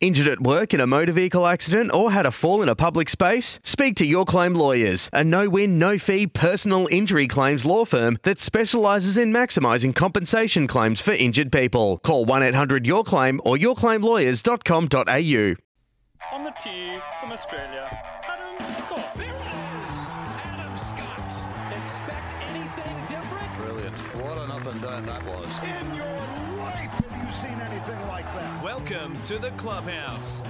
Injured at work in a motor vehicle accident or had a fall in a public space? Speak to Your Claim Lawyers, a no win, no fee personal injury claims law firm that specialises in maximising compensation claims for injured people. Call 1 800 Your Claim or yourclaimlawyers.com.au. On the tee from Australia, Adam Scott. There it is! Adam Scott. Expect anything different? Brilliant. What an up and down that was. Welcome to the clubhouse.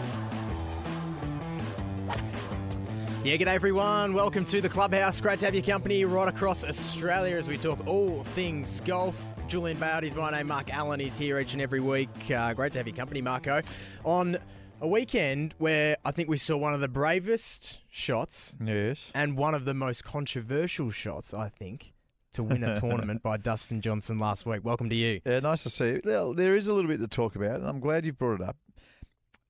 Yeah, g'day everyone. Welcome to the clubhouse. Great to have your company right across Australia as we talk all things golf. Julian Bayard's my name. Mark Allen is here each and every week. Uh, great to have your company, Marco. On a weekend where I think we saw one of the bravest shots Yes. and one of the most controversial shots, I think, to win a tournament by Dustin Johnson last week. Welcome to you. Yeah, nice to see you. Well, there is a little bit to talk about, and I'm glad you've brought it up.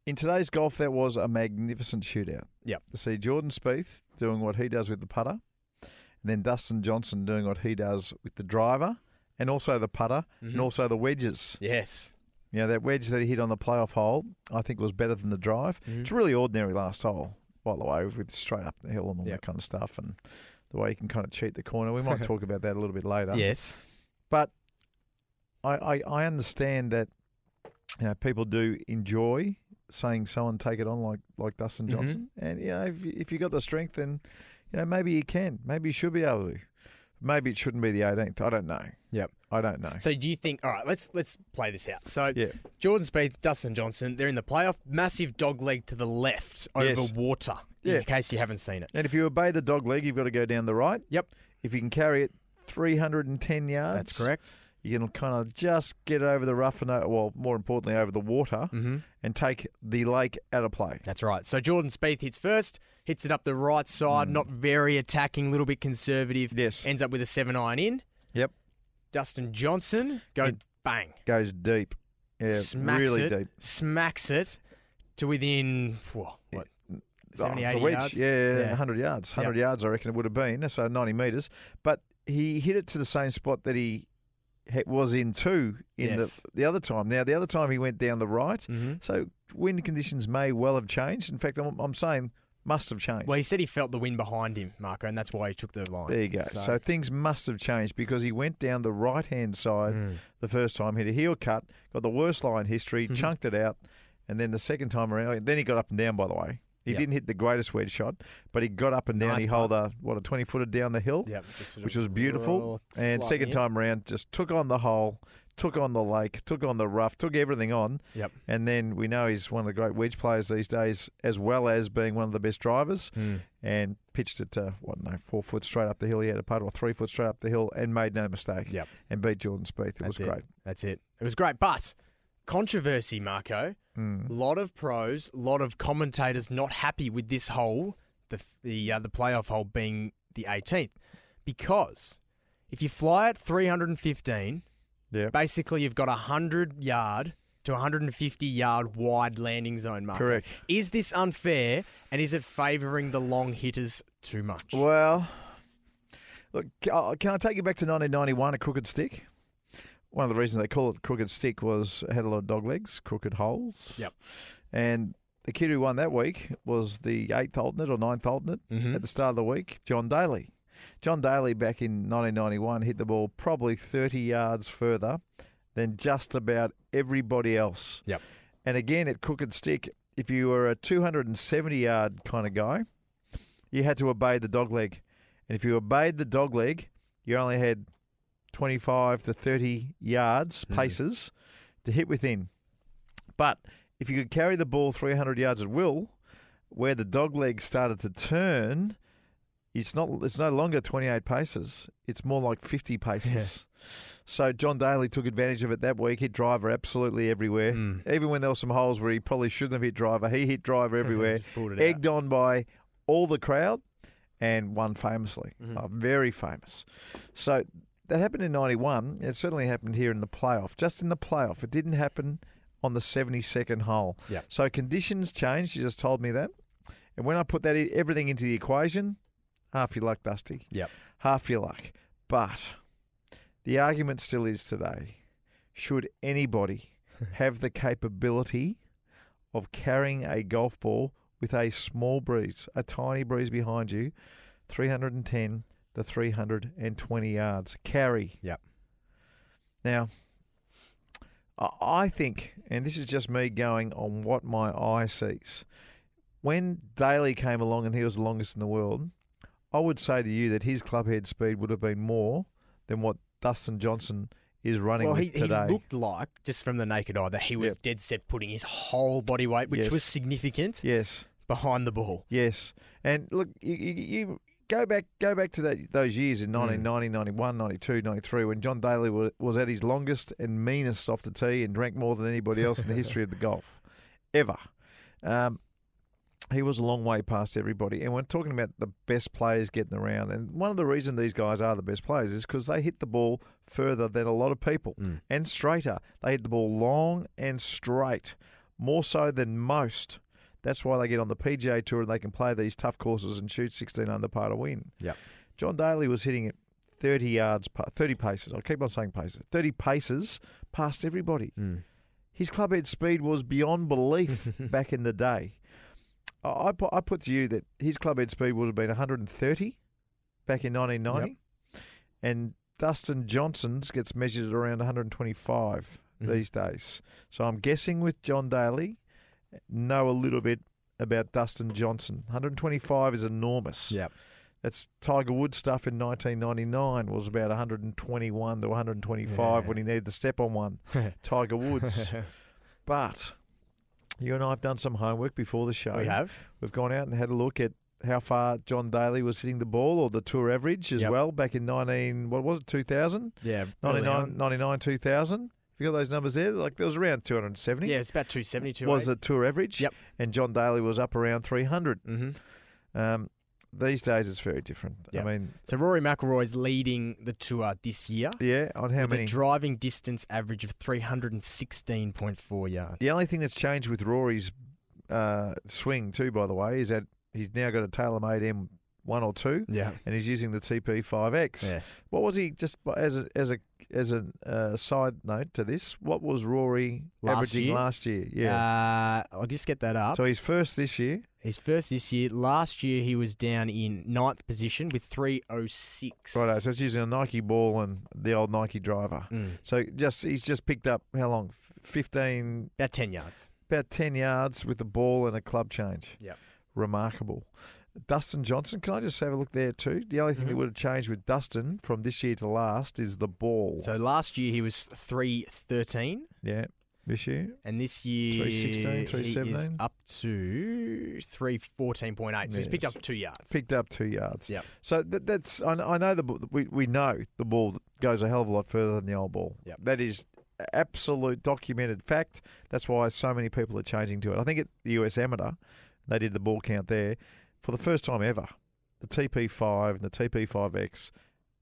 In today's golf, that was a magnificent shootout. Yep. To see Jordan Spieth doing what he does with the putter, and then Dustin Johnson doing what he does with the driver, and also the putter, and mm-hmm. also the wedges. Yes. You know, that wedge that he hit on the playoff hole, I think was better than the drive. Mm-hmm. It's really ordinary last hole, by the way, with straight up the hill and all Yep. that kind of stuff, and the way you can kind of cheat the corner. We might talk about that a little bit later. Yes. But I, I, I understand that you know people do enjoy saying someone take it on like like Dustin Mhm. Johnson, and you know if you, if you got the strength, then you know maybe you can, maybe you should be able to. Maybe it shouldn't be the 18th. I don't know. Yep. I don't know. So do you think? All right, let's let's play this out. So Yeah. Jordan Spieth, Dustin Johnson, they're in the playoff. Massive dog leg to the left over Yes. water. In case you haven't seen it. And if you obey the dog leg, you've got to go down the right. Yep, If you can carry it 310 yards, that's correct. You can kind of just get over the rough and well, more importantly, over the water, Mm-hmm. and take the lake out of play. That's right. So Jordan Spieth hits first, hits it up the right side, not very attacking, a little bit conservative. Yes. Ends up with a seven iron in. Yep. Dustin Johnson go It- bang, Goes deep. Yeah, smacks really it, deep. smacks it to within what 70, Oh, 80 a wedge. yards. Yeah, Yeah. 100 yards. 100 Yeah. yards, I reckon it would have been. So 90 metres. But he hit it to the same spot that he was in two in Yes. the the other time. Now, the other time he went down the right. Mhm. So wind conditions may well have changed. In fact, I'm, I'm saying must have changed. Well, he said he felt the wind behind him, Marco, and that's why he took the line. there you go. So, things must have changed because he went down the right hand side Mm. the first time, hit a heel cut, got the worst line history, Mm-hmm. chunked it out, and then the second time around, then he got up and down. By the way, he Yep. didn't hit the greatest wedge shot, but he got up and down. Nice he held a what a twenty footer down the hill, Yep, which was beautiful. And second in. time around, just took on the hole, took on the lake, took on the rough, took everything on. Yep. And then we know he's one of the great wedge players these days, as well as being one of the best drivers. Mm. And pitched it to what no four foot straight up the hill. He had a putt or three foot straight up the hill and made no mistake. Yep. And beat Jordan Spieth. It That's was great. That's it. It was great, but controversy, Marco. Mm. A lot of pros, a lot of commentators not happy with this hole, the the uh, the playoff hole being the 18th, because if you fly at 315, Yeah. basically you've got a hundred yard to 150 yard wide landing zone, Marco. Correct. Is this unfair, and is it favouring the long hitters too much? Well, look, uh, can I take you back to 1991, a crooked stick? One of the reasons they call it crooked stick was it had a lot of dog legs, crooked holes. Yep. And the kid who won that week was the eighth alternate or ninth alternate Mhm. at the start of the week, John Daly. John Daly back in 1991 hit the ball probably 30 yards further than just about everybody else. Yep. And again, at crooked stick, if you were a 270 yard kind of guy, you had to obey the dog leg. And if you obeyed the dog leg, you only had 25 to 30 yards, Hmm. paces, to hit within. But if you could carry the ball 300 yards at will, where the dog leg started to turn, it's not. It's no longer 28 paces. It's more like 50 paces. So John Daly took advantage of it that week. Hit driver absolutely everywhere. Mm. Even when there were some holes where he probably shouldn't have hit driver, he hit driver everywhere. It out. egged on by all the crowd, and won famously. Mhm. Uh, very famous. So that happened in '91. It certainly happened here in the playoff. Just in the playoff, it didn't happen on the 72nd hole. Yep. So conditions changed. You just told me that, and when I put that in, everything into the equation, half your luck, Dusty. Yep. Half your luck. But the argument still is today: should anybody have the capability of carrying a golf ball with a small breeze, a tiny breeze behind you, 310 to 320 yards. Carry. Yep. Now, I- think, and this is just me going on what my eye sees, when Daly came along and he was the longest in the world, I would say to you that his club head speed would have been more than what Dustin Johnson is running today. Well, he, he looked like, just from the naked eye, that he was Yep. dead set putting his whole body weight, which Yes. was significant, yes, behind the ball. yes. And look, you, you go back go back to that, those years Hmm. in 1990, 91, 92, 93 when John Daly was, was at his longest and meanest off the tee and drank more than anybody else in the history of the golf ever. Um, he was a long way past everybody. And we're talking about the best players getting around. And one of the reasons these guys are the best players is because they hit the ball further than a lot of people Mm. and straighter. They hit the ball long and straight, more so than most. That's why they get on the PGA Tour and they can play these tough courses and shoot 16 under par to win. Yep. John Daly was hitting it 30 yards, 30 paces. I keep on saying paces. 30 paces past everybody. Mm. His clubhead speed was beyond belief back in the day. I put, I put to you that his clubhead speed would have been 130 back in 1990, and Dustin Johnson's gets measured at around 125 Mhm. these days. So I'm guessing with John Daly, know a little bit about Dustin Johnson. 125 is enormous. Yep. That's Tiger Woods stuff in 1999 was about 121 to 125 Yeah. when he needed to step on one. Tiger Woods. But you and I have done some homework before the show. we have. We've gone out and had a look at how far John Daly was hitting the ball or the tour average as Yep. well back in 19, what was it, 2000? Yeah. early 99, on. 99 2000. Have you got those numbers there? Like there was around 270. Yeah, it's about 270, was the tour average. Yep. And John Daly was up around 300. Mm-hmm. Um, these days it's very different. Yep. I mean, So Rory McIlroy's leading the tour this year yeah, on how with many? a driving distance average of 316.4 yards. The only thing that's changed with Rory's uh, swing too, by the way, is that he's now got a TaylorMade M one or two, Yeah. and he's using the TP5X. Yes. What was he just as a as a as a uh, side note to this? What was Rory Last averaging year? last year? Yeah. Uh, I'll just get that up. so he's first this year. His first this year. Last year he was down in ninth position with 306. Right, so that's using a Nike ball and the old Nike driver. Mm, So just he's just picked up how long? Fifteen, about 10 yards. about ten yards with the ball and a club change. Yep. remarkable. Dustin Johnson, can I just have a look there too? The only thing that Mhm. would have changed with Dustin from this year to last is the ball. So last year he was 313. yeah, this year. And this year 316, he is 317? up to 314.8. So he's picked up two yards. Picked up two yards. Yeah. So that, that's I, I know the we we know the ball goes a hell of a lot further than the old ball. Yep. That is absolute documented fact. That's why so many people are changing to it. I think at the US Amateur, they did the ball count there for the first time ever. The TP5 and the TP5X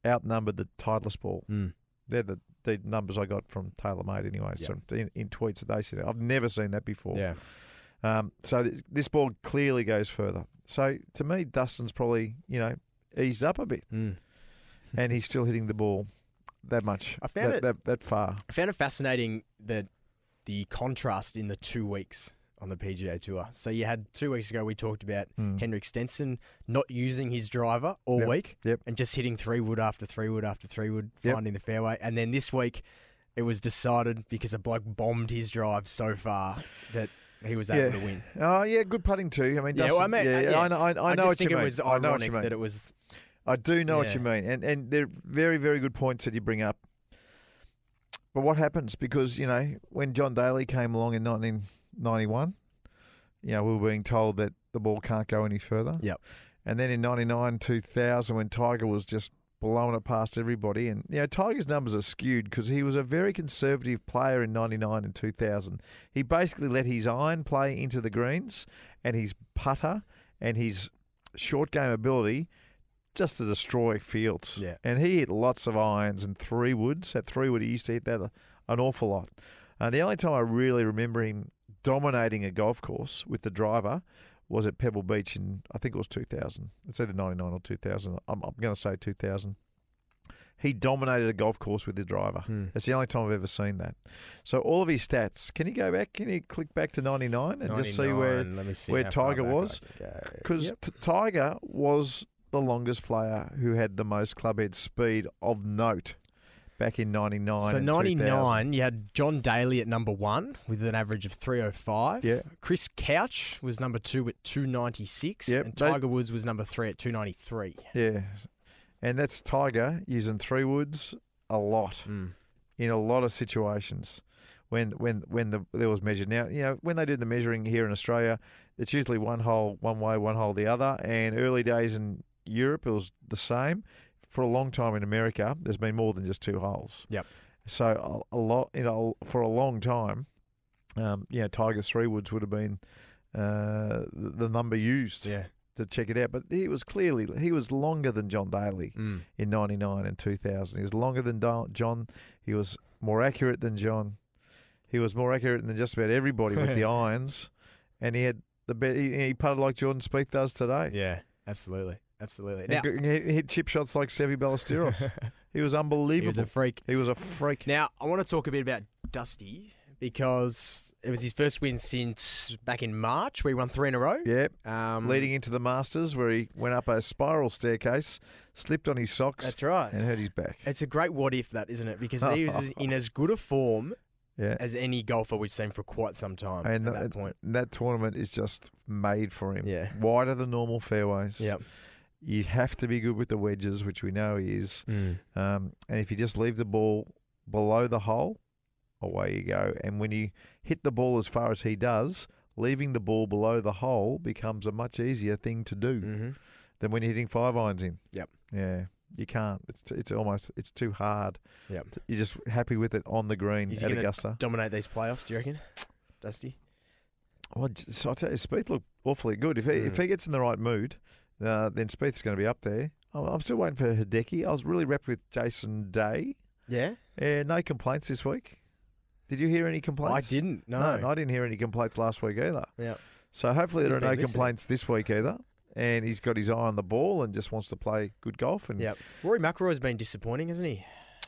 outnumbered the Titleist ball. Mm. They're the, the numbers I got from TaylorMade anyway, so in, in tweets that they said. I've never seen that before. Yeah. Um, so th- this ball clearly goes further. So to me, Dustin's probably you know eased up a bit, Mm. and he's still hitting the ball that much. I found that, it- that, that far. I found it fascinating that the contrast in the two weeks on the PGA Tour. So you had two weeks ago we talked about Mm. Henrik Stenson not using his driver all Yep. week Yep. and just hitting three wood after three wood after three wood, Yep. finding the fairway. And then this week it was decided because a bloke bombed his drive so far that he was able Yeah. to win. Oh yeah, good putting too. I mean, Yeah, well, I mean, yeah, yeah. I know, I, I know just what think you it mean. was I know what you ironic mean. that it was I do know what you mean, and and they're very very good points that you bring up. But what happens because you know when John Daly came along in 1991, you know we were being told that the ball can't go any further. Yep. And then in 99, 2000, when Tiger was just blowing it past everybody, and you know Tiger's numbers are skewed because he was a very conservative player in 99 and 2000. He basically let his iron play into the greens and his putter and his short game ability just to destroy fields. Yeah. And he hit lots of irons and three woods. At three wood, he used to hit that an awful lot. Uh, the only time I really remember him dominating a golf course with the driver was at Pebble Beach in, I think it was 2000. It's either 99 or 2000. I'm, I'm going to say 2000. he dominated a golf course with the driver. Hmm. That's the only time I've ever seen that. So all of his stats. Can you go back? Can you click back to ninety nine and just see where see where Tiger was? because Yep. Tiger was the longest player who had the most clubhead speed of note back in '99. So 99, you had John Daly at number one with an average of 305. Yeah. Chris Couch was number two at 296. Yep, And Tiger Woods was number three at 293. Yeah, and that's Tiger using three woods a lot Mm. in a lot of situations. When when when the there was measured now, you know when they did the measuring here in Australia, it's usually one hole one way, one hole the other. And early days in Europe, it was the same. For a long time in America, there's been more than just two holes. Yep. So a, a lot, you know, for a long time, um, you know, Tiger's three woods would have been uh, the, the number used Yeah. to check it out. But he was clearly he was longer than John Daly Mm. in '99 and 2000. He was longer than John. He was more accurate than John. He was more accurate than just about everybody with the irons, and he had the be- he, he putted like Jordan Spieth does today. Yeah, absolutely. Absolutely. Now, he hit chip shots like Seve Ballesteros. he was unbelievable. he was a freak. He was a freak. Now, I want to talk a bit about Dusty because it was his first win since back in March where he won three in a row. Yeah, Um, leading into the Masters where he went up a spiral staircase, slipped on his socks, That's right. and hurt his back. It's a great what if that, isn't it? Because he was in as good a form Yeah, as any golfer we've seen for quite some time and at th- that point. that tournament is just made for him. Yeah. wider than normal fairways. Yep. You have to be good with the wedges, which we know he is. Um, and if you just leave the ball below the hole, away you go. And when you hit the ball as far as he does, leaving the ball below the hole becomes a much easier thing to do Mm-hmm. than when you're hitting five irons in. Yep. Yeah. You can't. It's it's almost it's too hard. Yep. You're just happy with it on the green Is at Augusta. dominate these playoffs? Do you reckon, Dusty? Well, so I tell you, Spieth looked awfully good. If he, if Mm. he gets in the right mood, uh, then Spieth's going to be up there. I'm I'm still waiting for Hideki. I was really rapt with Jason Day. Yeah, Uh, no complaints this week. Did you hear any complaints? I didn't. No. No, I didn't hear any complaints last week either. Yeah. So hopefully there He's are no been listening. complaints this week either. And he's got his eye on the ball and just wants to play good golf. And Yep. Rory McIlroy's been disappointing, hasn't he?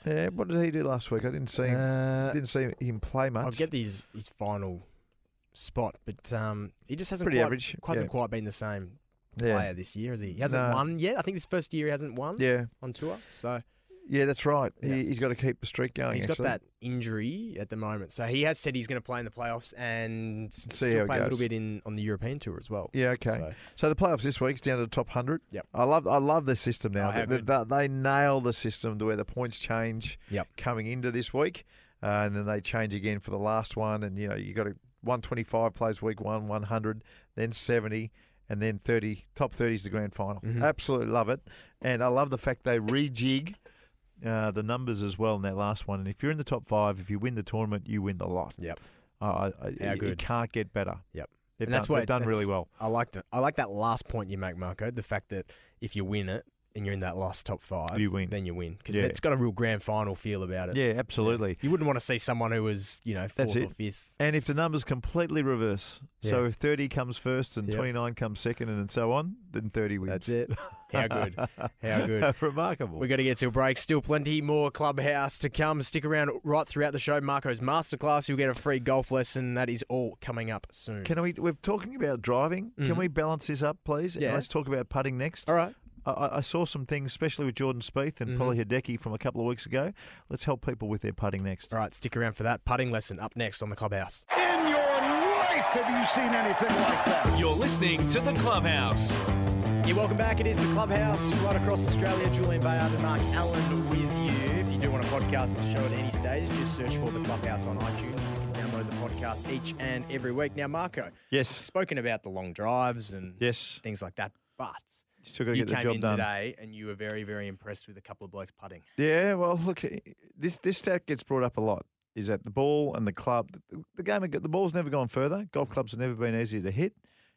yeah, what did he do last week? I didn't see him. Uh, didn't see him play much. I'll get his his final spot, but um, he just hasn't Pretty quite, average, hasn't quite been the same yeah. player this year, has he? He hasn't No. won yet. I think this first year he hasn't won Yeah, on tour, so yeah, that's right. Yeah. He, he's got to keep the streak going. he's got that injury at the moment. So he has said he's going to play in the playoffs and See still play a little bit in on the European tour as well. Yeah, okay. So, So the playoffs this week's down to the top hundred. Yep. I love I love the system now. Oh, they, they, they nail the system to where the points change. Yep. Coming into this week, uh, and then they change again for the last one, and you know you got a one twenty five plays week one, one hundred, then seventy. And then thirty, top thirty is the grand final. Mhm. Absolutely love it, and I love the fact they rejig uh, the numbers as well in that last one. And if you're in the top five, if you win the tournament, you win the lot. Yep. Uh, I, I, How you good. can't get better. Yep. They've And that's done, what- they've done really well. I like that. I like that last point you make, Marco. The fact that if you win it and you're in that last top five, You win. Then you win because Yeah. it's got a real grand final feel about it. Yeah, absolutely. You wouldn't want to see someone who was, you know, fourth or fifth. And if the numbers completely reverse, so if 30 comes first and Yep. 29 comes second and so on, then 30 wins. That's it. How good. How good. Remarkable. we got to get to a break. Still plenty more Clubhouse to come. Stick around right throughout the show. Marco's masterclass. You'll get a free golf lesson. That is all coming up soon. Can we? We're talking about driving. Can Mhm. we balance this up, please? And Yeah. let's talk about putting next. all right. I- I, I saw some things, especially with Jordan Spieth and Mhm. Polly Hideki from a couple of weeks ago. Let's help people with their putting next. All right. Stick around for that putting lesson up next on the Clubhouse. In your life, have you seen anything like that? You're listening to The Clubhouse. Yeah, welcome back. It is the Clubhouse right across Australia. Julian Bayard and Mark Allen with you. If you do want to podcast the show at any stage, just search for the Clubhouse on iTunes. Download the podcast each and every week. Now, Marco, Yes. spoken about the long drives and Yes. things like that, but Still got to you get the came job in done. today and you were very, very impressed with a couple of blokes putting. Yeah, well, look, eh, this this stat gets brought up a lot. Is that the ball and the club? The, the game, the ball's never gone further. Golf clubs have never been easier to hit.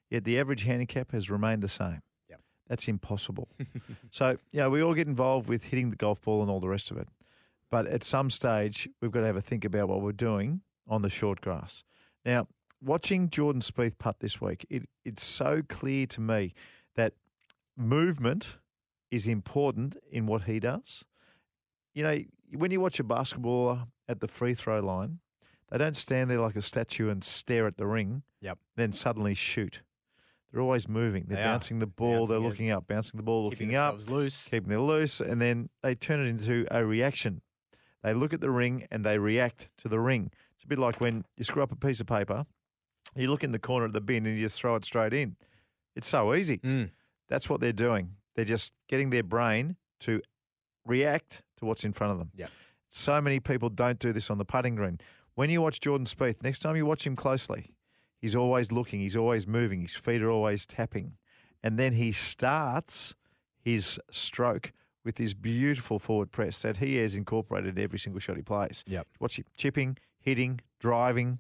Yet the average handicap has remained the same. Yep. That's impossible. so, yeah, we all get involved with hitting the golf ball and all the rest of it. But at some stage, we've got to have a think about what we're doing on the short grass. Now, watching Jordan Spieth putt this week, it, it's so clear to me that movement is important in what he does you know, when you watch a basketballer at the free throw line, they don't stand there like a statue and stare at the ring, Yep. then suddenly shoot. They're always moving. They're They bouncing the ball. they're Bouncing it, looking up, bouncing the ball, Keeping looking up, loose. keeping it loose, and then they turn it into a reaction. They look at the ring and they react to the ring. It's a bit like when you screw up a piece of paper, you look in the corner of the bin and you just throw it straight in. It's so easy. Mm. That's what they're doing. They're just getting their brain to react to what's in front of them. Yep. So many people don't do this on the putting green. When you watch Jordan Spieth, next time you watch him closely, he's always looking, he's always moving, his feet are always tapping. And then he starts his stroke with his beautiful forward press that he has incorporated in every single shot he plays. Yep. Watch him chipping, hitting, driving.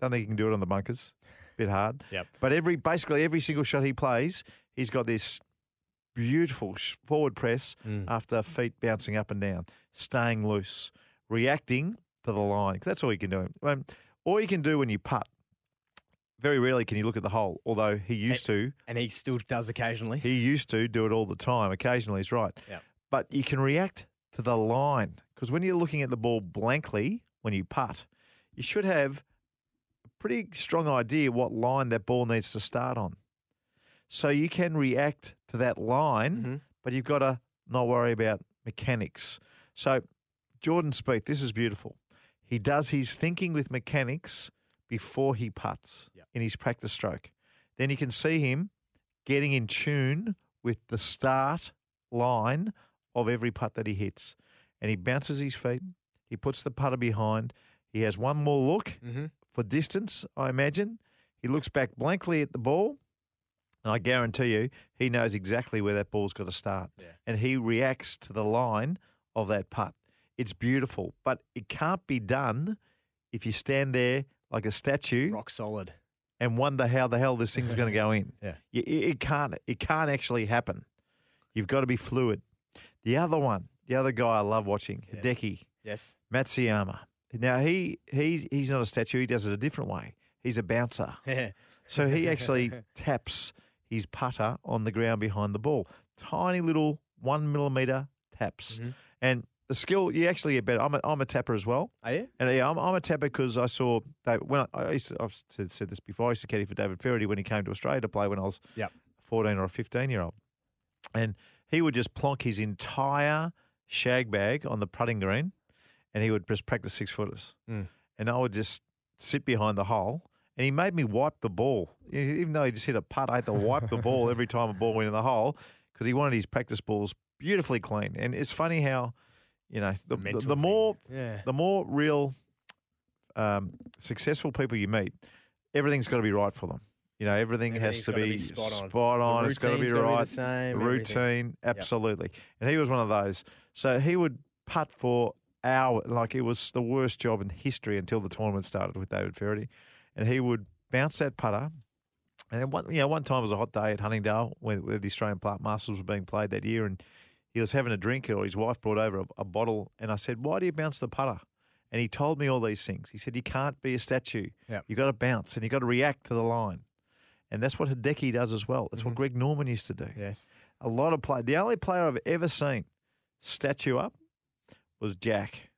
Don't think he can do it on the bunkers. Bit hard. Yep. But every basically every single shot he plays, he's got this beautiful forward press Mm. after feet bouncing up and down, staying loose, reacting to the line. That's all you can do. Um, all you can do when you putt. Very rarely can you look at the hole, although he used to. And he still does occasionally. He used to do it all the time. Occasionally, he's right. Yeah. But you can react to the line because when you're looking at the ball blankly when you putt, you should have a pretty strong idea what line that ball needs to start on. So you can react to that line, Mhm. but you've got to not worry about mechanics. So Jordan Spieth, this is beautiful. He does his thinking with mechanics before he puts Yep. in his practice stroke. Then you can see him getting in tune with the start line of every putt that he hits. And he bounces his feet. He puts the putter behind. He has one more look Mm-hmm. for distance, I imagine. He looks back blankly at the ball. And I guarantee you, he knows exactly where that ball's got to start. Yeah. And he reacts to the line of that putt. It's beautiful, but it can't be done if you stand there like a statue Rock solid. and wonder how the hell this thing's going to go in. Yeah. It, it can't. It can't actually happen. You've got to be fluid. The other one, the other guy I love watching, Yeah. Hideki Yes. Matsuyama. Now he he he's not a statue. He does it a different way. He's a bouncer. So he actually taps his putter on the ground behind the ball. Tiny little one millimeter taps. Mhm. And the skill, you actually get better. I'm a, I'm a tapper as well. Are you? And yeah, I'm, I'm a tapper because I saw Dave, when I, I used to, I've said, said this before. I used to caddy for David Feherty when he came to Australia to play when I was Yep. 14 or a 15 year old, and he would just plonk his entire shag bag on the putting green, and he would just practice six footers, Mm. and I would just sit behind the hole. And he made me wipe the ball, even though he just hit a putt. I had to wipe the ball every time a ball went in the hole because he wanted his practice balls beautifully clean. And it's funny how, you know, the, the, the more Yeah. the more real um, successful people you meet, everything's got to be right for them. You know, everything has to be, be spot on. spot on. It's got to be routine's be right. same, The everything. routine, absolutely. And he was one of those. So he would putt for hours. Like it was the worst job in history until the tournament started with David Feherty. And he would bounce that putter. And one, you know, one time was a hot day at Huntingdale where, where the Australian Plant Masters were being played that year, and he was having a drink, or his wife brought over a, a bottle, and I said, "Why do you bounce the putter?" And he told me all these things. He said, "You can't be a statue. Yep. You got to bounce, and you got to react to the line." And that's what Hideki does as well. That's what mm-hmm. Greg Norman used to do. Yes. A lot of play. The only player I've ever seen statue up was Jack,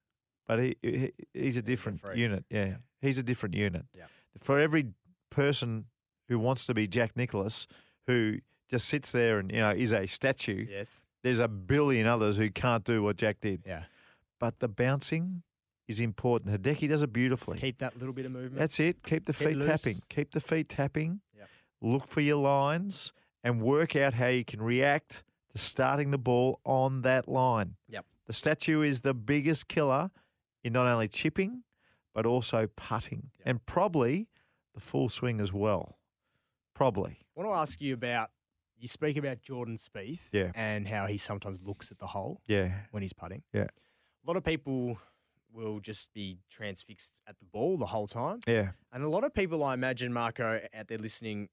but he, he he's a different unit. Yeah, Yeah. he's a different unit. Yeah. For every person who wants to be Jack Nicklaus, who just sits there and you know is a statue, Yes. there's a billion others who can't do what Jack did. Yeah. But the bouncing is important. Hideki does it beautifully. Just keep that little bit of movement. That's it. Keep the feet loose. tapping. Keep the feet tapping. Yep. Look for your lines and work out how you can react to starting the ball on that line. Yep. The statue is the biggest killer in not only chipping, but also putting Yep. and probably the full swing as well. Probably. I want to ask you about. You speak about Jordan Spieth Yeah. and how he sometimes looks at the hole Yeah. when he's putting. Yeah. A lot of people will just be transfixed at the ball the whole time. Yeah. And a lot of people, I imagine, Marco, out there listening,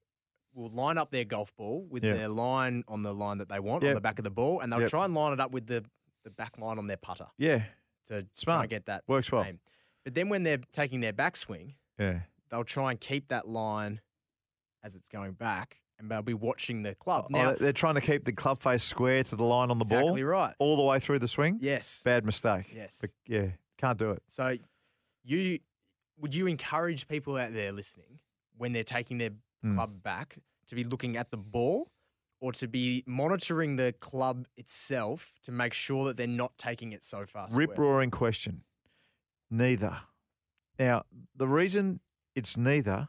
will line up their golf ball with Yeah. their line on the line that they want on the back of the ball, and they'll Yep. try and line it up with the, the back line on their putter Yeah. to try and get that Works well. aim. But then when they're taking their backswing, Yeah. they'll try and keep that line as it's going back, and they'll be watching the club. Oh, Now, they- they're trying to keep the club face square to the line on the exactly ball Exactly right. all the way through the swing. Yes. Bad mistake. Yes. But yeah, can't do it. So, you would you encourage people out there listening when they're taking their Mm. club back to be looking at the ball, or to be monitoring the club itself to make sure that they're not taking it so fast. Rip roaring question. Neither. Now, the reason it's neither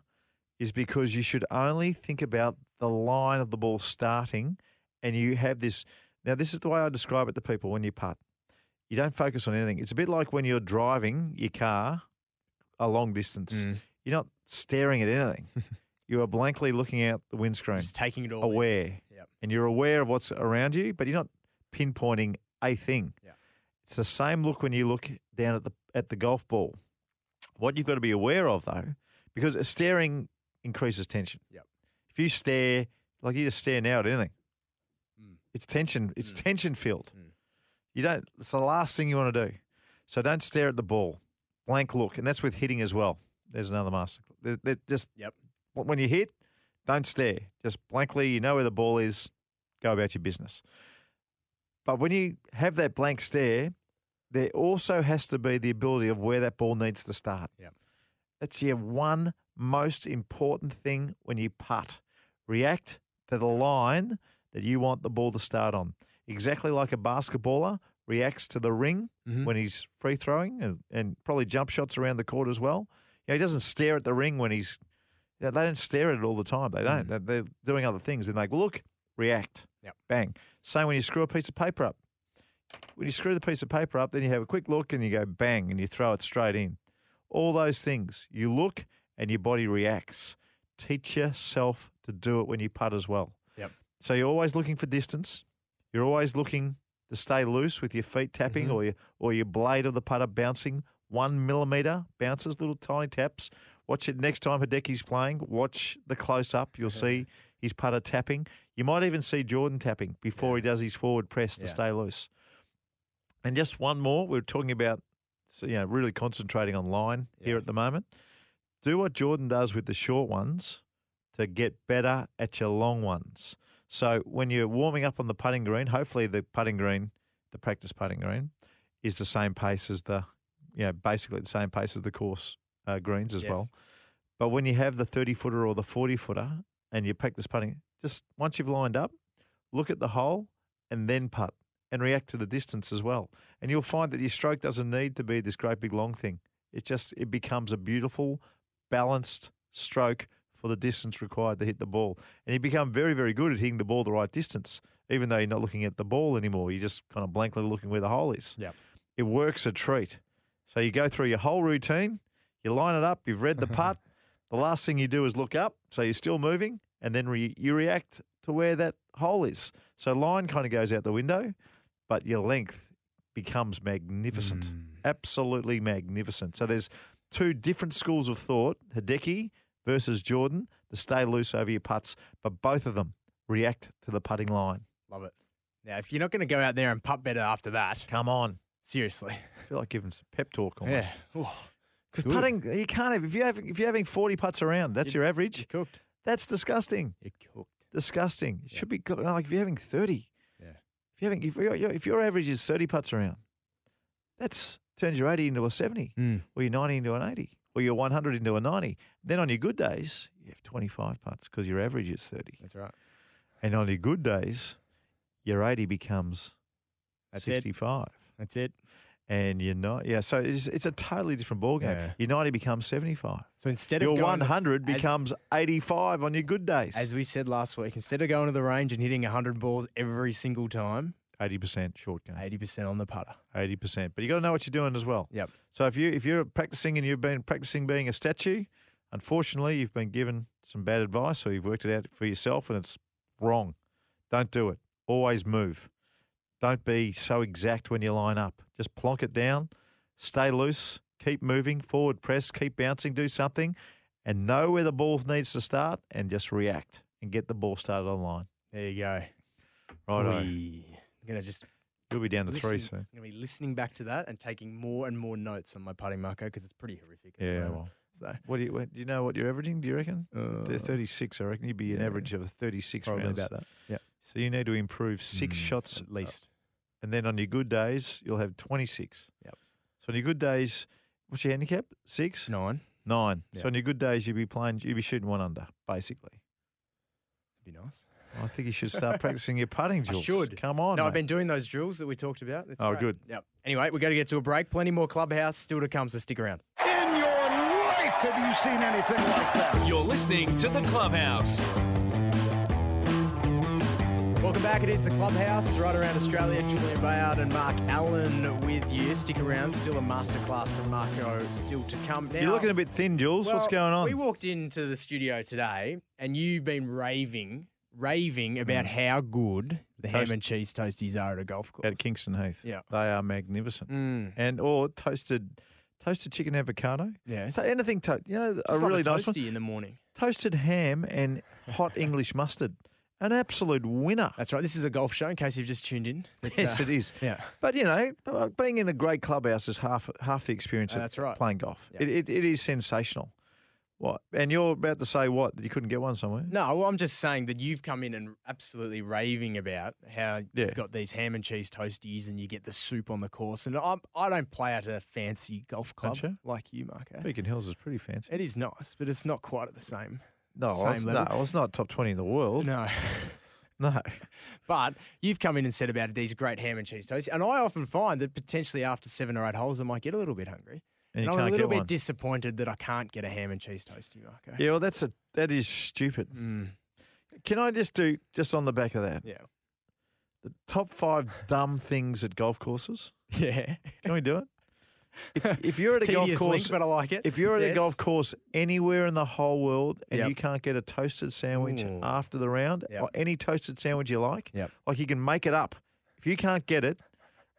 is because you should only think about the line of the ball starting and you have this. Now, this is the way I describe it to people when you putt. You don't focus on anything. It's a bit like when you're driving your car a long distance. Mm. You're not staring at anything. you are blankly looking out the windscreen, Just taking it all. aware. Yep. And you're aware of what's around you, but you're not pinpointing a thing. Yeah. It's the same look when you look down at the at the golf ball. What you've got to be aware of though, because staring increases tension. Yep. If you stare, like you just stare now at anything, Mm. it's tension. It's Mm. tension filled. Mm. You don't. It's the last thing you want to do. So don't stare at the ball. Blank look, and that's with hitting as well. There's another master. They're, they're just Yep. when you hit, don't stare. Just blankly, you know where the ball is. Go about your business. But when you have that blank stare, there also has to be the ability of where that ball needs to start. Yep. That's your one most important thing when you putt. React to the line that you want the ball to start on. Exactly like a basketballer reacts to the ring Mhm. when he's free throwing and, and probably jump shots around the court as well. You know, he doesn't stare at the ring when he's. you know, They don't stare at it all the time. They don't. They're, they're doing other things. Then they go, look, react. Yep. Bang. Same when you screw a piece of paper up. When you screw the piece of paper up, then you have a quick look and you go bang and you throw it straight in. All those things. You look and your body reacts. Teach yourself to do it when you putt as well. Yep. So you're always looking for distance. You're always looking to stay loose with your feet tapping Mhm. or your or your blade of the putter bouncing one millimeter bounces, little tiny taps. Watch it next time Hideki's playing. Watch the close up. You'll see his putter tapping. You might even see Jordan tapping before he does his forward press to Yeah. stay loose. And just one more. We're talking about, so, you know, really concentrating on line here at the moment. Do what Jordan does with the short ones to get better at your long ones. So when you're warming up on the putting green, hopefully the putting green, the practice putting green, is the same pace as the, you know, basically the same pace as the course uh, greens as Yes. well. But when you have the 30 footer or the 40 footer and you practice putting, just once you've lined up, look at the hole and then putt and react to the distance as well. And you'll find that your stroke doesn't need to be this great big long thing. It just it becomes a beautiful, balanced stroke for the distance required to hit the ball. And you become very, very good at hitting the ball the right distance, even though you're not looking at the ball anymore. You're just kind of blankly looking where the hole is. Yep. It works a treat. So you go through your whole routine, you line it up, you've read the putt. The last thing you do is look up, so you're still moving, and then re- you react to where that hole is. So line kind of goes out the window, but your length becomes magnificent, Mm. absolutely magnificent. So there's two different schools of thought: Hideki versus Jordan, to stay loose over your putts, but both of them react to the putting line. Love it. Now, if you're not going to go out there and putt better after that, Come on, seriously. I feel like giving some pep talk almost. Yeah. Because putting, you can't have if you have if you're having 40 putts around, that's You- your average. You're cooked. That's disgusting. You're cooked. Disgusting. It Yeah. should be like if you're having 30. If having if your if your average is 30 putts around, that's turns your 80 into a 70, Mm. or your 90 into an 80, or your 100 into a 90. Then on your good days, you have 25 putts because your average is 30. That's right. And on your good days, your 80 becomes That's 65. That's it. And you're not, yeah. So it's, it's a totally different ballgame. Yeah. Your 90 becomes 75. So instead Your of going to- 100 as- becomes 85 on your good days. as we said last week, instead of going to the range and hitting 100 balls every single time, 80% short game. 80% on the putter. 80%. But you got to know what you're doing as well. Yep. So if you if you're practicing and you've been practicing being a statue, unfortunately you've been given some bad advice or you've worked it out for yourself and it's wrong. Don't do it. Always move. Don't be so exact when you line up. Just plonk it down, stay loose, keep moving, forward press, keep bouncing, do something, and know where the ball needs to start and just react and get the ball started on line. There you go. Right. On. I'm going to just You'll be down to three soon. I'm going to be listening back to that and taking more and more notes on my putting marker because it's pretty horrific. Yeah, well. So What do you what, do you know what you're averaging? Do you reckon? They're Uh, 36. I reckon you'd be an yeah. average of 36 probably rounds. about that. Yeah, So you need to improve six shots at least. And then on your good days you'll have 26. Yep. So on your good days, what's your handicap? Six, Nine. nine. Yep. So on your good days you'll be playing, you'll be shooting one under, basically. That'd be nice. I think you should start practicing your putting, I should. Come on. no, mate. I've been doing those drills that we talked about. That's Oh, great. good. Yep. Anyway, we got to get to a break. Plenty more clubhouse still to come, so stick around. In your life, have you seen anything like that? You're listening to the Clubhouse. Welcome back. It is the clubhouse right around Australia. Julian Bayard and Mark Allen with you. Stick around. Still a masterclass from Marco still to come. Now, You're looking a bit thin, Jules. What's going on? We walked into the studio today, and you've been raving, raving about how good the ham Mm. And cheese toasties are at a golf course. At Kingston Heath. Yeah. They are magnificent. Mm, And or toasted toasted chicken avocado. yes. So anything to you know, a like really a nice one. toasty in the morning. Toasted ham and hot English mustard. An absolute winner. That's right. This is a golf show. In case you've just tuned in. It's, yes, uh, it is. Yeah. But you know, uh, being in a great clubhouse is half half the experience of that's right. playing golf. Yeah. It, it, it is sensational. What? And you're about to say what? That you couldn't get one somewhere? No, well, I'm just saying that you've come in and absolutely raving about how Yeah. you've got these ham and cheese toasties and you get the soup on the course. And I'm, I don't play at a fancy golf club you? like you, Marco. Beacon Hills is pretty fancy. It is nice, but it's not quite at the same. No, it's, level. no, it's not top twenty in the world. No. No. But you've come in and said about these great ham and cheese toasts. And I often find that potentially after seven or eight holes, I might get a little bit hungry. And you I'm a little bit one. disappointed that I can't get a ham and cheese toasty, Marco. Yeah, well, that's a that is stupid. Mm, Can I just do just on the back of that yeah. the top five dumb things at golf courses? Yeah. Can we do it? If, if you're at a golf course, link, but I like it. if you're at a golf course anywhere in the whole world and Yep. you can't get a toasted sandwich Ooh. after the round, Yep. or any toasted sandwich you like, Yep. like you can make it up. If you can't get it,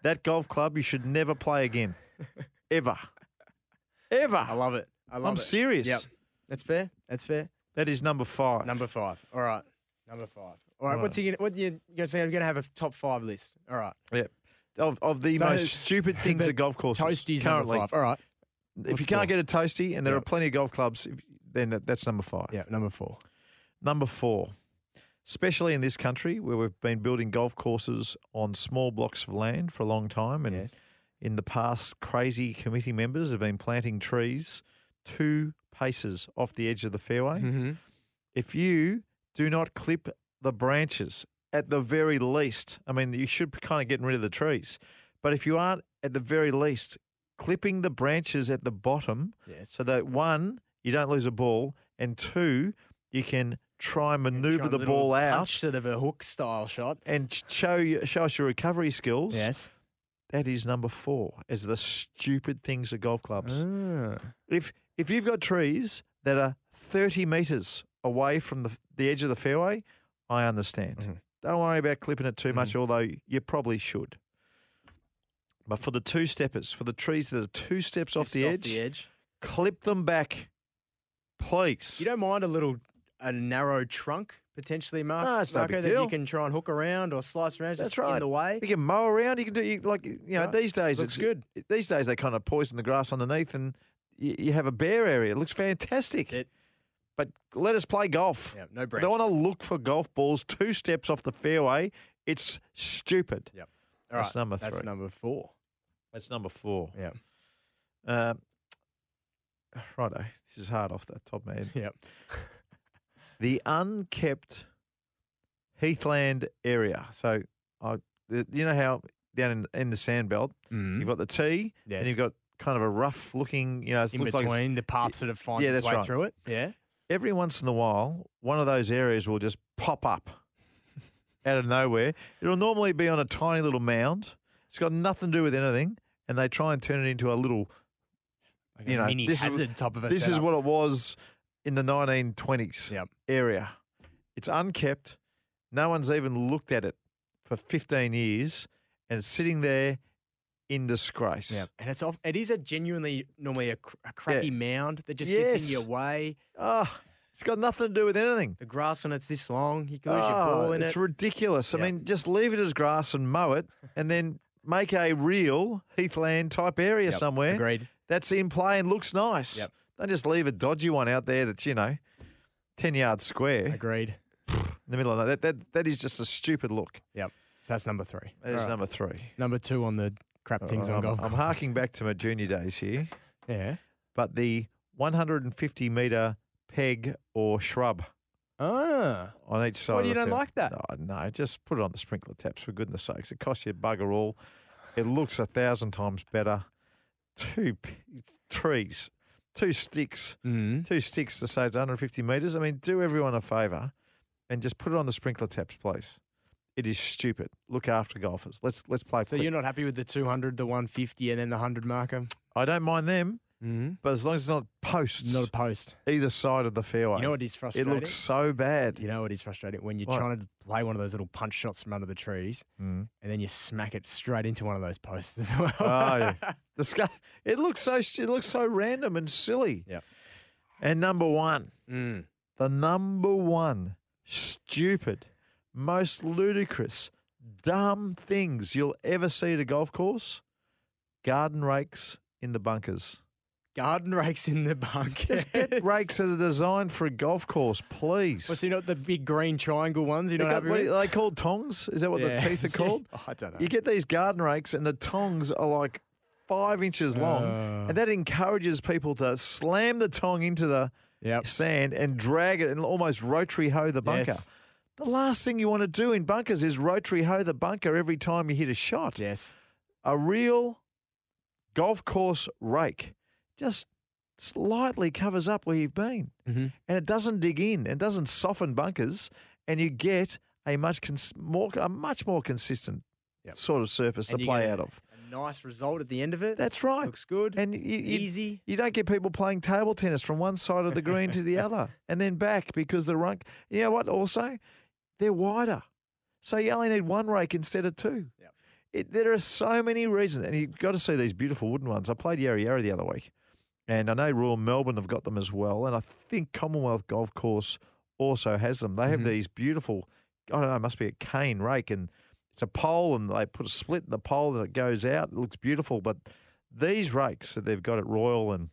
that golf club you should never play again, ever, ever. I love it. I love it. I'm it. serious. Yep. That's fair. That's fair. That is number five. Number five. All right. Number five. All right. All What's right. he gonna? What you gonna say? I'm gonna have a top five list. All right. Yep. Of, of the So- most stupid things at golf courses Toasties currently. All right. If What's you can't four? get a toasty, and there are plenty of golf clubs, then that, that's number five. Yeah. Number four. Number four, especially in this country where we've been building golf courses on small blocks of land for a long time, and yes. in the past, crazy committee members have been planting trees two paces off the edge of the fairway. Mm-hmm. If you do not clip the branches at the very least, I mean, you should be kind of getting rid of the trees, but if you aren't at the very least clipping the branches at the bottom, Yes. so that one, you don't lose a ball, and two, you can try and maneuver the ball out sort of a hook style shot. and show you, show us your recovery skills. Yes. That is number four, as the stupid things at golf clubs. Ah. If if you've got trees that are thirty meters away from the the edge of the fairway, I understand. Mhm. Don't worry about clipping it too much, mm. although you probably should. But for the two steppers, for the trees that are two steps off the edge, the edge. clip them back, please. You don't mind a little a narrow trunk potentially, Mark? No, it's no Marco, big that deal. you can try and hook around or slice around. That's just right. In the way. You can mow around. You can do you, like you know right. these days. Looks it's good. These days they kind of poison the grass underneath, and you, you have a bare area. It looks fantastic. That's it. But let us play golf. Yeah. No I don't want to look for golf balls two steps off the fairway. It's stupid. Yep. That's number three. That's number four. That's number four. Yeah. Um, righto. This is hard off the top of my head. Yep. The unkept heathland area. So, I, you know how down in, in the sand belt, Mm. you've got the tee, Yes. and you've got kind of a rough looking, you know, it in looks like between the path sort of finds yeah, its way right. through it. Yeah. Every once in a while, one of those areas will just pop up out of nowhere. It'll normally be on a tiny little mound. It's got nothing to do with anything, and they try and turn it into a little. Like You know, mini this is- hazard top of a This is what it was in the 1920s Yep. area. It's unkept. No one's even looked at it for 15 years, and it's sitting there in disgrace. Yeah, and it's off. It is a genuinely normally a, cr- a crappy mound that just gets in your way. Oh, it's got nothing to do with anything. The grass on it's this long. You can lose your Ah, ball in it's it. ridiculous. I mean, just leave it as grass and mow it, and then make a real heathland type area Yep, somewhere Agreed. that's in play and looks nice. Yep. Don't just leave a dodgy one out there that's you know ten yards square Agreed. in the middle of that. That that, that is just a stupid look. Yep. So that's number three. That is All right. number three. Number two on the crap things on I'm, golf. I'm harking back to my junior days here, Yeah. but the 150 meter peg or shrub Ah. on each side. Why do you don't field. like that? No, no, just put it on the sprinkler taps for goodness sakes. It costs you a bugger all. It looks a thousand times better. Two p- trees, two sticks, Mm. two sticks to say it's 150 metres. I mean, do everyone a favour and just put it on the sprinkler taps, please. It is stupid. Look after golfers. Let's let's play. So quick. you're not happy with the 200, the 150, and then the 100 marker? I don't mind them, Mm-hmm. but as long as it's not posts Not a post. either side of the fairway. You know what is frustrating? it looks so bad. You know what is frustrating? When you're What? trying to play one of those little punch shots from under the trees, Mm. and then you smack it straight into one of those posts as well. Oh, yeah. The sky, it looks so it looks so random and silly. Yeah. And number one, Mm. the number one stupid, most ludicrous, dumb things you'll ever see at a golf course: garden rakes in the bunkers. Garden rakes in the bunkers. Get rakes that are designed for a golf course, please. What's you know the big green triangle ones? You They know got- what are they called tongs? Is that what the teeth are called? I don't know. You get these garden rakes, and the tongs are like five inches long, Uh. and that encourages people to slam the tong into the Yep. sand and drag it and almost rotary hoe the bunker. Yes. The last thing you want to do in bunkers is rotary hoe the bunker every time you hit a shot. Yes. A real golf course rake just slightly covers up where you've been, Mhm. and it doesn't dig in and doesn't soften bunkers, and you get a much cons- more a much more consistent Yep. sort of surface And to play out of. Nice result at the end of it. That's right. Looks good. And you, you, easy. You don't get people playing table tennis from one side of the green to the other and then back because the runk. You know what? Also, they're wider, so you only need one rake instead of two. Yep. It, there are so many reasons, and you've got to see these beautiful wooden ones. I played Yarra Yarra the other week, and I know Royal Melbourne have got them as well, and I think Commonwealth Golf Course also has them. They have Mhm. these beautiful. I don't know. It must be a cane rake, and it's a pole, and they put a split in the pole, and it goes out. It looks beautiful, but these rakes that they've got at Royal and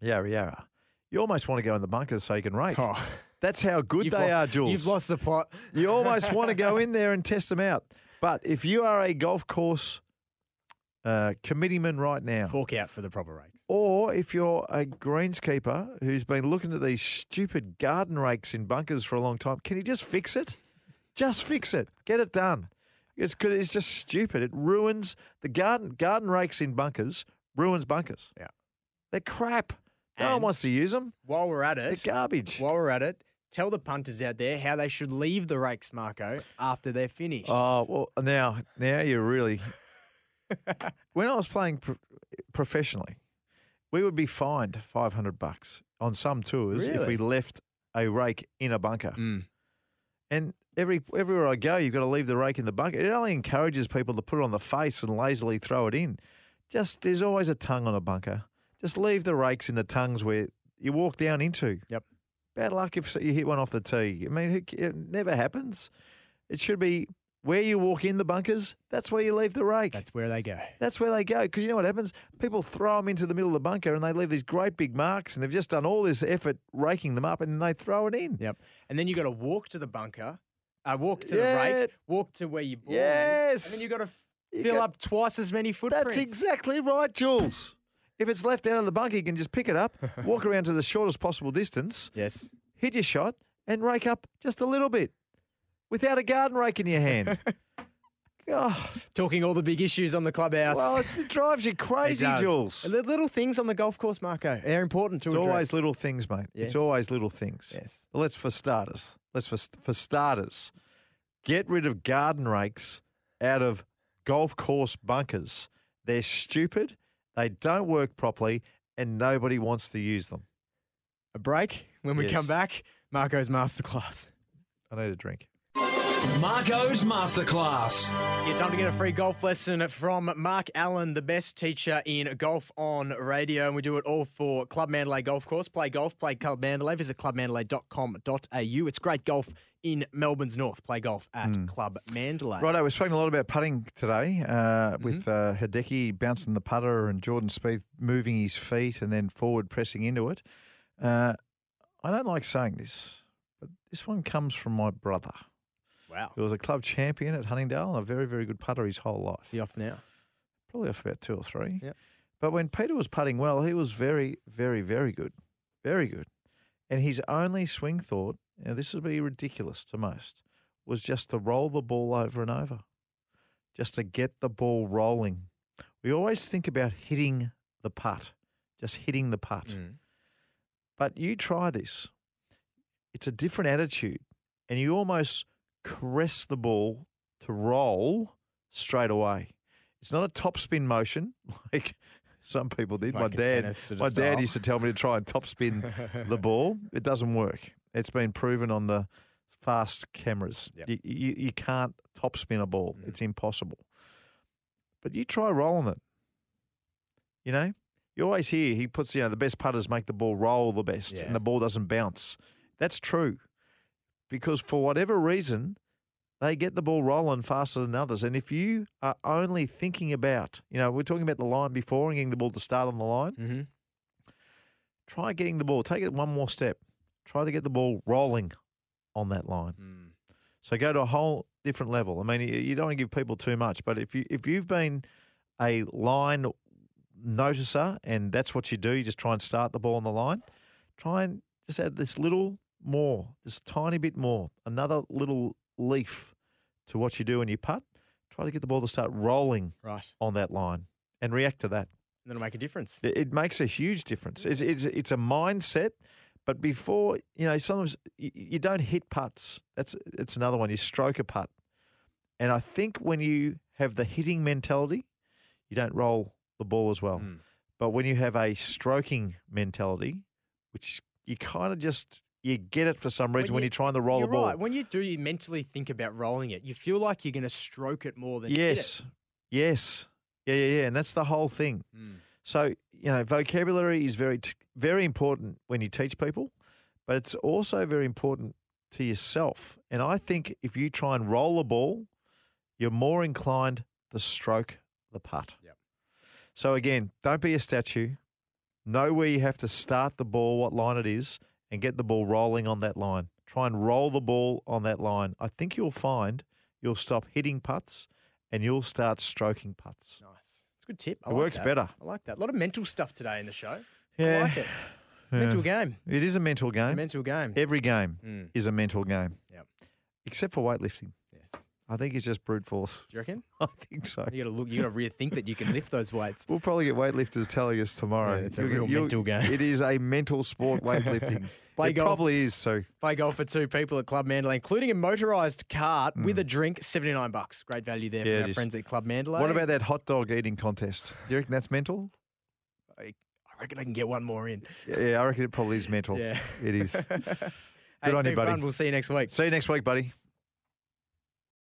Yarra Yarra, you almost want to go in the bunkers so you can rake. Oh, That's how good you've they lost- are, Jules. You've lost the plot. You almost want to go in there and test them out. But if you are a golf course uh, committeeman right now, Fork out for the proper rakes. or if you're a greenskeeper who's been looking at these stupid garden rakes in bunkers for a long time, can you just fix it? Just fix it. Get it done. It's good. It's just stupid. It ruins the garden garden rakes in bunkers. Ruins bunkers. Yeah. they're crap. No one wants to use them. While we're at They're it, garbage. while we're at it, tell the punters out there how they should leave the rakes, Marco, after they're finished. Oh well, now now you're really. when I was playing pro- professionally, we would be fined five hundred bucks on some tours if we left a rake in a bunker. Mm. And every everywhere I go, you've got to leave the rake in the bunker. It only encourages people to put it on the face and lazily throw it in. Just there's always a tongue on a bunker. Just leave the rakes in the tongues where you walk down into. Yep. Bad luck if you hit one off the tee. I mean, it never happens. It should be where you walk in the bunkers. That's where you leave the rake. That's where they go. That's where they go. Because you know what happens? People throw them into the middle of the bunker and they leave these great big marks and they've just done all this effort raking them up and then they throw it in. Yep. And then you got to walk to the bunker, uh, walk to Yeah. the rake, walk to where you ball is, Yes. and then you got to fill got- up twice as many footprints. That's exactly right, Jules. If it's left out of the bunker, you can just pick it up, walk around to the shortest possible distance, Yes. hit your shot, and rake up just a little bit without a garden rake in your hand. oh, Talking all the big issues on the clubhouse. well, it, it drives you crazy. Jules. The little things on the golf course, Marco, they're important to It's address. always little things, mate. Yes. It's always little things. Yes. Well, let's for starters. Let's for for starters, get rid of garden rakes out of golf course bunkers. They're stupid. They don't work properly, and nobody wants to use them. A break. When we Yes. come back, Marco's masterclass. I need a drink. Marco's Masterclass. Yeah, time to get a free golf lesson from Mark Allen, the best teacher in golf on radio. And we do it all for Club Mandalay Golf Course. Play golf, play Club Mandalay. Visit clubmandalay.com.au. It's great golf in Melbourne's North. Play golf at Club Mandalay. Righto, we've spoken a lot about putting today uh, with uh, Hideki bouncing the putter and Jordan Spieth moving his feet and then forward pressing into it. Uh, I don't like saying this, but this one comes from my brother. Wow. He was a club champion at Huntingdale and a very, very good putter his whole life. Is he off now? Probably off about two or three. Yep. But when Peter was putting well, he was very, very, very good. Very good. And his only swing thought, now this would be ridiculous to most, was just to roll the ball over and over, just to get the ball rolling. We always think about hitting the putt, just hitting the putt. Mm. But you try this. It's a different attitude, and you almost caress the ball to roll straight away. It's not a top spin motion like some people did. Like my dad, sort of my style. dad used to tell me to try and top spin the ball. It doesn't work. It's been proven on the fast cameras. Yep. You, you, you can't top spin a ball. Mm. It's impossible. But you try rolling it. You know, you always hear he puts, you know, the best putters make the ball roll the best Yeah. and the ball doesn't bounce. That's true. Because for whatever reason, they get the ball rolling faster than others. And if you are only thinking about, you know, we're talking about the line before and getting the ball to start on the line, Mm-hmm. try getting the ball, take it one more step. Try to get the ball rolling on that line. Mm. So go to a whole different level. I mean, you- you don't want to give people too much, but if you if you've been a line noticer and that's what you do, you just try and start the ball on the line. Try and just add this little more, this tiny bit more, another little leaf to what you do when you putt. Try to get the ball to start rolling Right. on that line and react to that. And that'll make a difference. It, it makes a huge difference. It's, it's, it's a mindset. But before, you know, sometimes you, you don't hit putts. That's it's another one. You stroke a putt. And I think when you have the hitting mentality, you don't roll the ball as well. Mm. But when you have a stroking mentality, which you kind of just you get it for some reason when, you- you're trying to roll the ball. right. When you do, you mentally think about rolling it. You feel like you're going to stroke it more than hit Yes. Yes. Yeah, yeah, yeah. And that's the whole thing. Mm. So, you know, vocabulary is very, t- very important when you teach people, but it's also very important to yourself. And I think if you try and roll a ball, you're more inclined to stroke the putt. Yep. So, again, don't be a statue. Know where you have to start the ball, what line it is, and get the ball rolling on that line. Try and roll the ball on that line. I think you'll find you'll stop hitting putts and you'll start stroking putts. Nice. It's a good tip. I It like works that. better. I like that. A lot of mental stuff today in the show. Yeah. I like it. It's a Yeah. mental game. It is a mental game. It's a mental game. Every game Mm. is a mental game. Yep. Except for weightlifting. I think it's just brute force. Do you reckon? I think so. You got to look. You got to rethink that you can lift those weights. We'll probably get weightlifters telling us tomorrow. Yeah, it's a You'll- real you'll- mental game. It is a mental sport, weightlifting. Play it golf. probably is too. Play golf for two people at Club Mandalay, including a motorised cart with Mm. a drink. Seventy nine bucks. Great value there Yeah, from our is. friends at Club Mandalay. What about that hot dog eating contest? Do you reckon that's mental? I reckon I can get one more in. Yeah, yeah, I reckon it probably is mental. Yeah. It is. Good it's on you, buddy. fun. We'll see you next week. See you next week, buddy.